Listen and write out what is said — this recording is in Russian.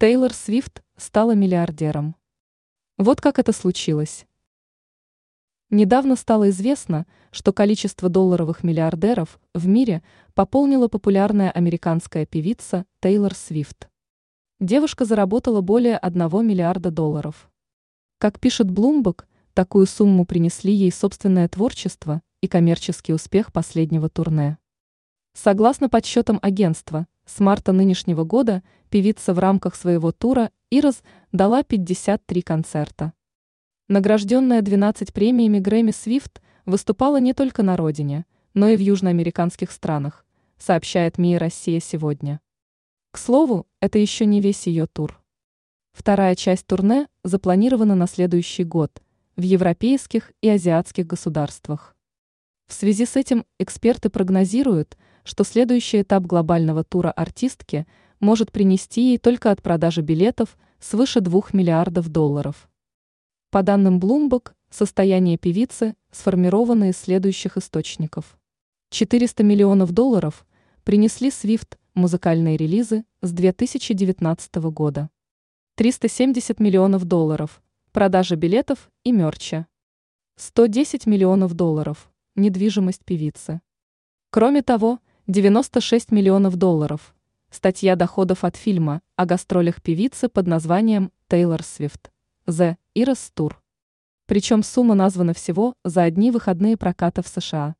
Тейлор Свифт стала миллиардером. Вот как это случилось. Недавно стало известно, что количество долларовых миллиардеров в мире пополнила популярная американская певица Тейлор Свифт. Девушка заработала более 1 миллиарда долларов. Как пишет Bloomberg, такую сумму принесли ей собственное творчество и коммерческий успех последнего турне. Согласно подсчетам агентства, с марта нынешнего года певица в рамках своего тура «Ирос» дала 53 концерта. Награжденная 12 премиями Грэмми Свифт выступала не только на родине, но и в южноамериканских странах, сообщает МИИ «Россия сегодня». К слову, это еще не весь ее тур. Вторая часть турне запланирована на следующий год в европейских и азиатских государствах. В связи с этим эксперты прогнозируют – что следующий этап глобального тура артистки может принести ей только от продажи билетов свыше 2 миллиардов долларов. По данным Bloomberg, состояние певицы сформировано из следующих источников. 400 миллионов долларов принесли Swift музыкальные релизы с 2019 года. 370 миллионов долларов – продажа билетов и мерча. 110 миллионов долларов – недвижимость певицы. Кроме того, 96 миллионов долларов. Статья доходов от фильма о гастролях певицы под названием «Тейлор Свифт» The Eras Tour. Причем сумма названа всего за одни выходные проката в США.